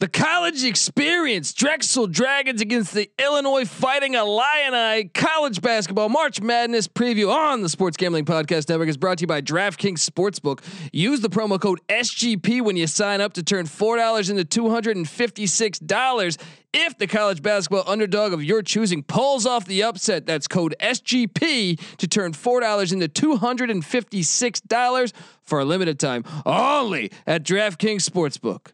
The college experience, Drexel Dragons against the Illinois Fighting Illini college basketball March Madness preview on the Sports Gambling Podcast Network is brought to you by DraftKings Sportsbook. Use the promo code SGP when you sign up to turn $4 into $256 if the college basketball underdog of your choosing pulls off the upset. That's code SGP to turn $4 into $256 for a limited time only at DraftKings Sportsbook.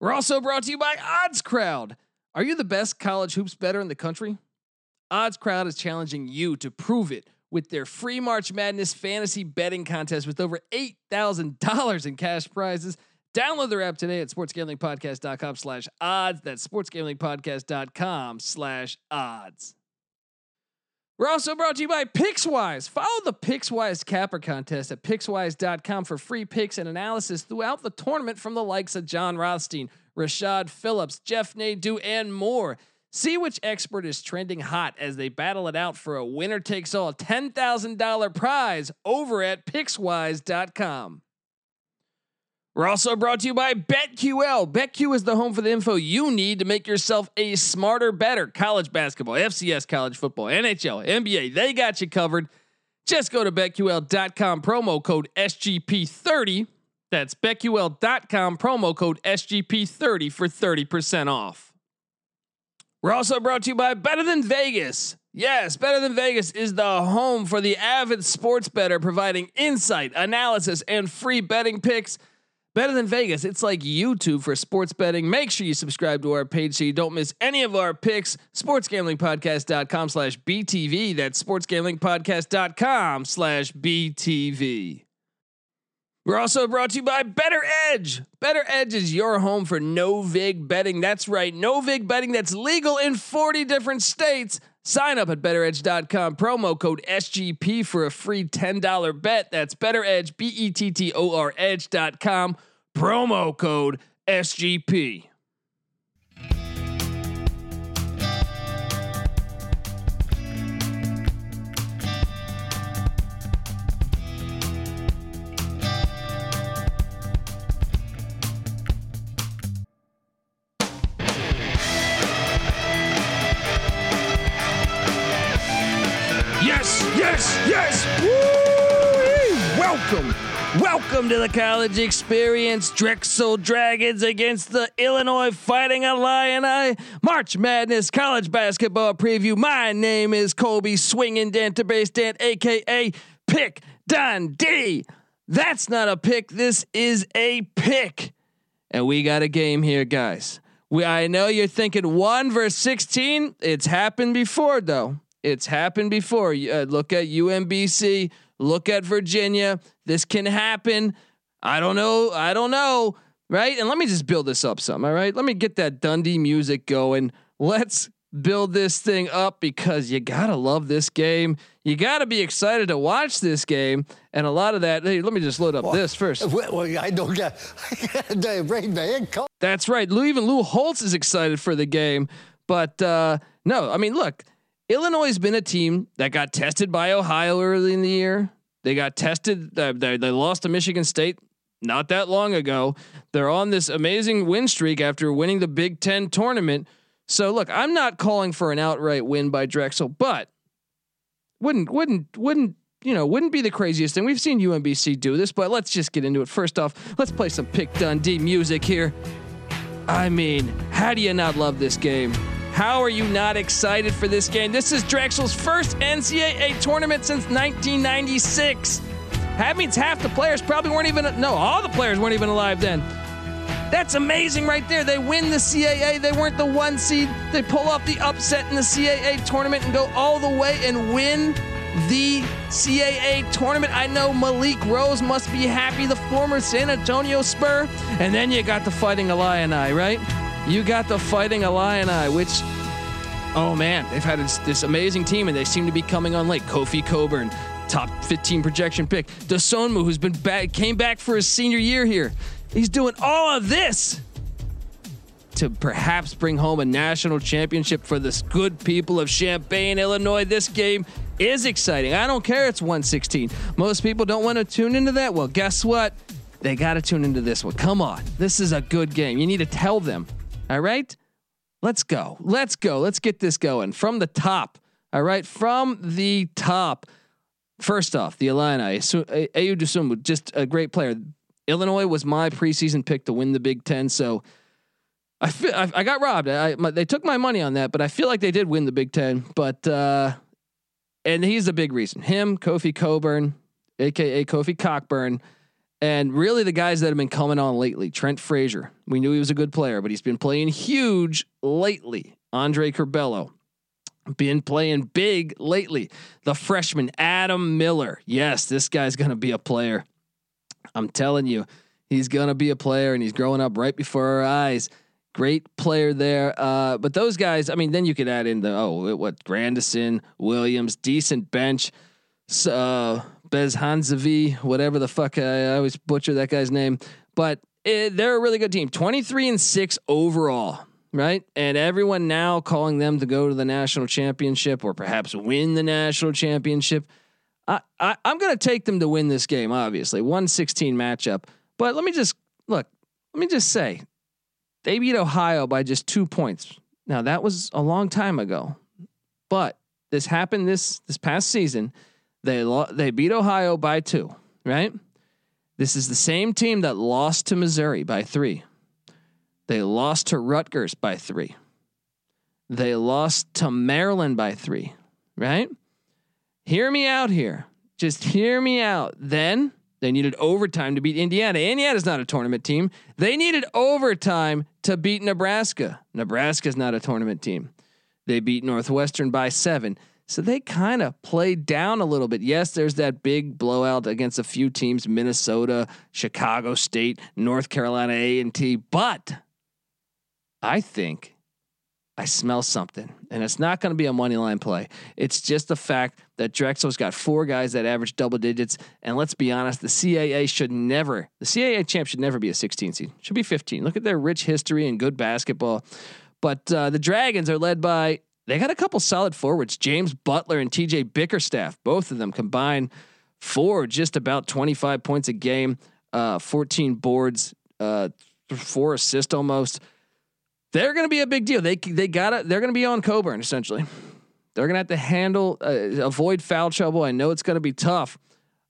We're also brought to you by Odds Crowd. Are you the best college hoops better in the country? Odds Crowd is challenging you to prove it with their free March Madness fantasy betting contest with over $8,000 in cash prizes. Download their app today at sportsgamblingpodcast.com slash odds. That's sportsgamblingpodcast.com slash odds. We're also brought to you by PicksWise. Follow the PicksWise Capper contest at PicksWise.com for free picks and analysis throughout the tournament from the likes of John Rothstein, Rashad Phillips, Jeff Nadeau, and more. See which expert is trending hot as they battle it out for a winner takes all $10,000 prize over at PicksWise.com. We're also brought to you by BetQL. BetQ is the home for the info you need to make yourself a smarter, better college basketball, FCS college football, NHL, NBA. They got you covered. Just go to betql.com promo code SGP30. That's betql.com promo code SGP30 for 30% off. We're also brought to you by Better Than Vegas. Yes, Better Than Vegas is the home for the avid sports better, providing insight, analysis, and free betting picks. Better than Vegas. It's like YouTube for sports betting. Make sure you subscribe to our page so you don't miss any of our picks. SportsGamblingPodcast.com slash BTV. That's SportsGamblingPodcast.com slash BTV. We're also brought to you by Bettor Edge. Bettor Edge is your home for no vig betting. That's right, no vig betting that's legal in 40 different states. Sign up at bettoredge.com, promo code SGP for a free $10 bet. That's bettoredge, B E T T O R edge.com, promo code SGP. Yes, yes, yes. Woo! Welcome. Welcome to the college experience. Drexel Dragons against the Illinois Fighting Illini. March Madness college basketball preview. My name is Colby Swinging Dantabase Dan, aka Pick Dundee. That's not a pick. This is a pick. And we got a game here, guys. We I know you're thinking one verse 16. It's happened before, though. It's happened before. Uh, look at UMBC. Look at Virginia. This can happen. I don't know. I don't know. Right. And let me just build this up some. All right. Let me get that Dundee music going. Let's build this thing up because you got to love this game. You got to be excited to watch this game. And a lot of that. Hey, let me just load up well, this first. Well, I don't get That's right. Lou, even Lou Holtz is excited for the game. But uh, no, I mean, look, Illinois has been a team that got tested by Ohio early in the year. They got tested. Uh, they, they lost to Michigan State not that long ago. They're on this amazing win streak after winning the Big Ten tournament. So look, I'm not calling for an outright win by Drexel, but wouldn't wouldn't wouldn't you know wouldn't be the craziest thing. We've seen UMBC do this, but let's just get into it. First off, let's play some Pick Dundee music here. I mean, how do you not love this game? How are you not excited for this game? This is Drexel's first NCAA tournament since 1996. That means half the players probably weren't even, no, all the players weren't even alive then. That's amazing right there. They win the CAA. They weren't the one seed. They pull off the upset in the CAA tournament and go all the way and win the CAA tournament. I know Malik Rose must be happy, the former San Antonio Spur. And then you got the Fighting Illini, right? You got the Fighting Illini, which, oh man, they've had this, this amazing team and they seem to be coming on late. Kofi Coburn, top 15 projection pick. Dosunmu, who's been back, came back for his senior year here. He's doing all of this to perhaps bring home a national championship for the good people of Champaign, Illinois. This game is exciting. I don't care it's 116. Most people don't want to tune into that. Well, guess what? They got to tune into this one. Come on. This is a good game. You need to tell them. All right? Let's go. Let's go. Let's get this going from the top. All right? From the top. First off, the Illini, Ayo Dosunmu, just a great player. Illinois was my preseason pick to win the Big Ten, so I feel I, I got robbed. I, my, they took my money on that, but I feel like they did win the Big Ten. But uh, and he's a big reason. Him, Kofi Coburn, aka Kofi Cockburn, and really the guys that have been coming on lately. Trent Frazier. We knew he was a good player, but he's been playing huge lately. Andre Curbelo, Been playing big lately. The freshman Adam Miller. Yes, this guy's gonna be a player. I'm telling you, he's gonna be a player, and he's growing up right before our eyes. Great player there. Uh, but those guys, I mean, then you could add in the oh, what Grandison, Williams, decent bench. Uh, Bez Hansavi, whatever the fuck I, I, always butcher that guy's name, but it, they're a really good team. Twenty three and six overall, right? And everyone now calling them to go to the national championship or perhaps win the national championship. I, I I'm gonna take them to win this game. Obviously, one sixteen matchup. But let me just look. Let me just say, they beat Ohio by just two points. Now that was a long time ago, but this happened this this past season. They lo- they beat Ohio by two, right? This is the same team that lost to Missouri by three. They lost to Rutgers by three. They lost to Maryland by three, right? Hear me out here. Just hear me out. Then they needed overtime to beat Indiana. Indiana's not a tournament team. They needed overtime to beat Nebraska. Nebraska's not a tournament team. They beat Northwestern by seven. So they kind of played down a little bit. Yes, there's that big blowout against a few teams, Minnesota, Chicago State, North Carolina A&T, but I think I smell something, and it's not going to be a money line play. It's just the fact that Drexel's got four guys that average double digits, and let's be honest, the CAA should never, the CAA champ should never be a 16 seed. Should be 15. Look at their rich history and good basketball. But uh, the Dragons are led by they got a couple solid forwards, James Butler and TJ Bickerstaff. Both of them combined for just about 25 points a game, uh, 14 boards, uh, four assists almost they're going to be a big deal. They they got it. They're going to be on Coburn essentially. They're going to have to handle uh, avoid foul trouble. I know it's going to be tough,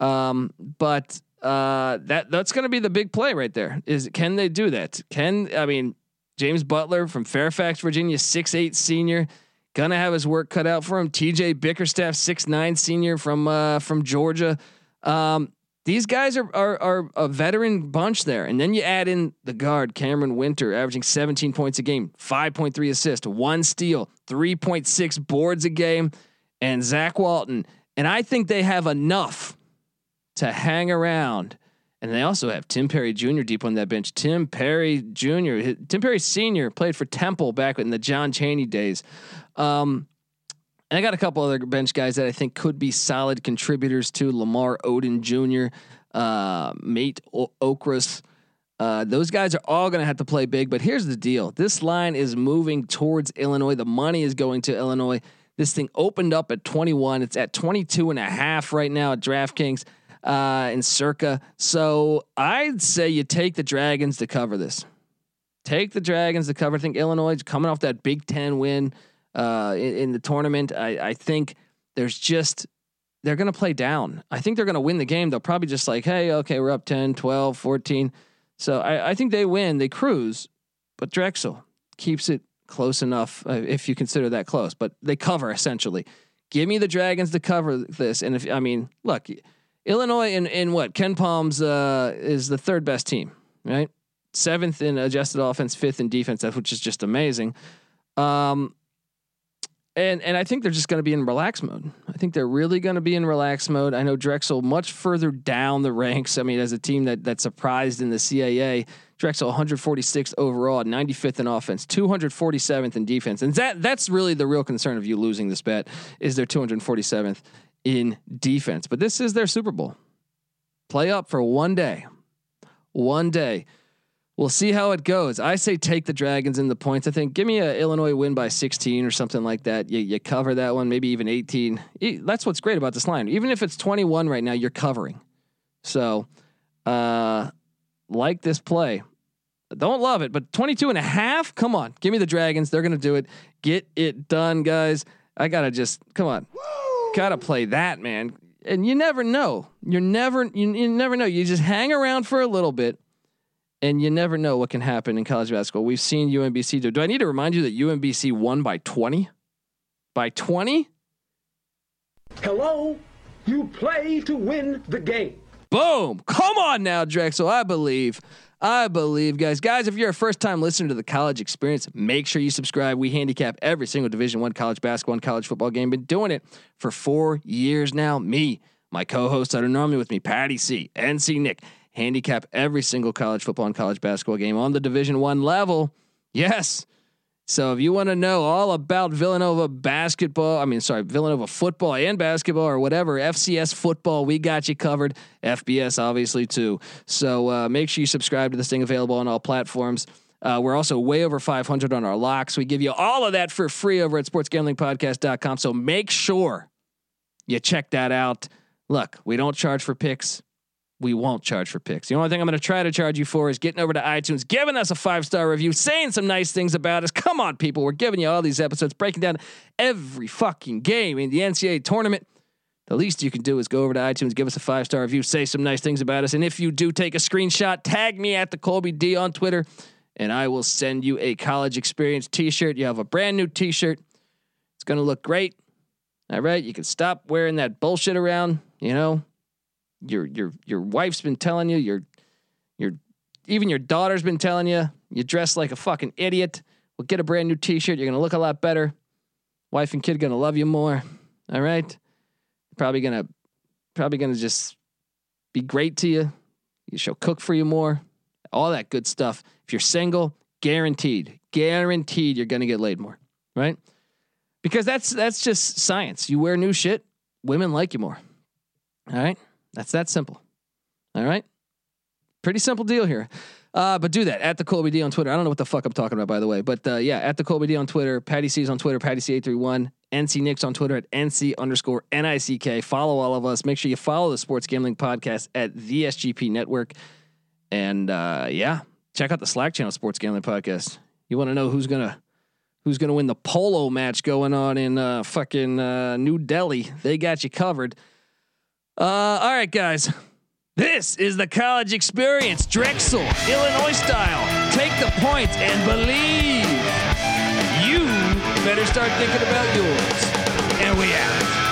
um, but uh, that that's going to be the big play right there. Is can they do that? Can I mean James Butler from Fairfax, Virginia, six eight senior, gonna have his work cut out for him. T.J. Bickerstaff, six nine senior from uh, from Georgia. Um, these guys are, are are a veteran bunch there, and then you add in the guard Camren Wynter, averaging 17 points a game, 5.3 assists, one steal, 3.6 boards a game, and Zach Walton. And I think they have enough to hang around. And they also have Tim Perry Jr. deep on that bench. Tim Perry Jr. Tim Perry Sr. played for Temple back in the John Chaney days. Um, and I got a couple other bench guys that I think could be solid contributors to Lamar Oden Jr., uh, Mate o- Okros. Uh, those guys are all going to have to play big. But here's the deal this line is moving towards Illinois. The money is going to Illinois. This thing opened up at 21. It's at 22 and a half right now at DraftKings uh, in circa. So I'd say you take the Dragons to cover this. Take the Dragons to cover. I think Illinois is coming off that Big Ten win uh, in, in, the tournament. I, I think there's just they're going to play down. I think they're going to win the game. They'll probably just like, hey, okay, we're up 10, 12, 14. So I, I think they win. They cruise, but Drexel keeps it close enough uh, if you consider that close. But they cover essentially. Give me the Dragons to cover this. And if I mean, look, Illinois in in what KenPom's uh, is the third best team, right? Seventh in adjusted offense, fifth in defense, which is just amazing. Um, and and I think they're just going to be in relax mode. I think they're really going to be in relax mode. I know Drexel much further down the ranks. I mean, as a team that that surprised in the CAA, Drexel 146th overall, 95th in offense, 247th in defense, and that that's really the real concern of you losing this bet is their 247th in defense. But this is their Super Bowl. Play up for one day, one day. We'll see how it goes. I say take the Dragons in the points. I think give me a Illinois win by 16 or something like that. You, you cover that one, maybe even 18. That's what's great about this line. Even if it's 21 right now, you're covering. So, uh, like this play. Don't love it, but 22 and a half? Come on. Give me the Dragons. They're going to do it. Get it done, guys. I got to just, come on. Got to play that, man. And you never know. You're never, you, you never know. You just hang around for a little bit and you never know what can happen in college basketball. We've seen UMBC do. Do I need to remind you that UMBC won by 20? By 20? Hello? You play to win the game. Boom. Come on now, Drexel. I believe. I believe, guys. Guys, if you're a first time listener to the college experience, make sure you subscribe. We handicap every single Division One college basketball and college football game. Been doing it for four years now. Me, my co-hosts that are normally with me, Patty C, NC Nick, handicap every single college football and college basketball game on the Division One level. Yes. So if you want to know all about Villanova basketball, I mean, sorry, Villanova football and basketball or whatever, FCS football, we got you covered. FBS, obviously, too. So uh, make sure you subscribe to this thing available on all platforms. Uh, we're also way over 500 on our locks. We give you all of that for free over at sportsgamblingpodcast.com. So make sure you check that out. Look, we don't charge for picks we won't charge for picks. The only thing I'm going to try to charge you for is getting over to iTunes, giving us a five star review, saying some nice things about us. Come on, people. We're giving you all these episodes, breaking down every fucking game in the NCAA tournament. The least you can do is go over to iTunes, give us a five star review, say some nice things about us. And if you do take a screenshot, tag me at the Colby D on Twitter, and I will send you a college experience t shirt. You have a brand new t shirt. It's going to look great. All right. You can stop wearing that bullshit around, you know your your your wife's been telling you, your your even your daughter's been telling you, you dress like a fucking idiot. Well, get a brand new t-shirt. You're gonna look a lot better. Wife and kid gonna love you more. All right. Probably gonna probably gonna just be great to you. You she'll cook for you more. All that good stuff. If you're single, guaranteed, guaranteed you're gonna get laid more. Right? Because that's that's just science. You wear new shit, women like you more. All right. That's that simple. All right. Pretty simple deal here. Uh, but do that at the Colby D on Twitter. I don't know what the fuck I'm talking about, by the way. But uh, yeah, at the Colby D on Twitter. Patty C's on Twitter. Patty C831. NC Nick's on Twitter at NC underscore NICK. Follow all of us. Make sure you follow the Sports Gambling Podcast at the SGP Network. And uh, yeah, check out the Slack channel, Sports Gambling Podcast. You want to know who's gonna who's gonna win the polo match going on in uh, fucking uh, New Delhi? They got you covered. Uh, all right, guys. This is the college experience, Drexel, Illinois style. Take the points and believe. You better start thinking about yours. And we out.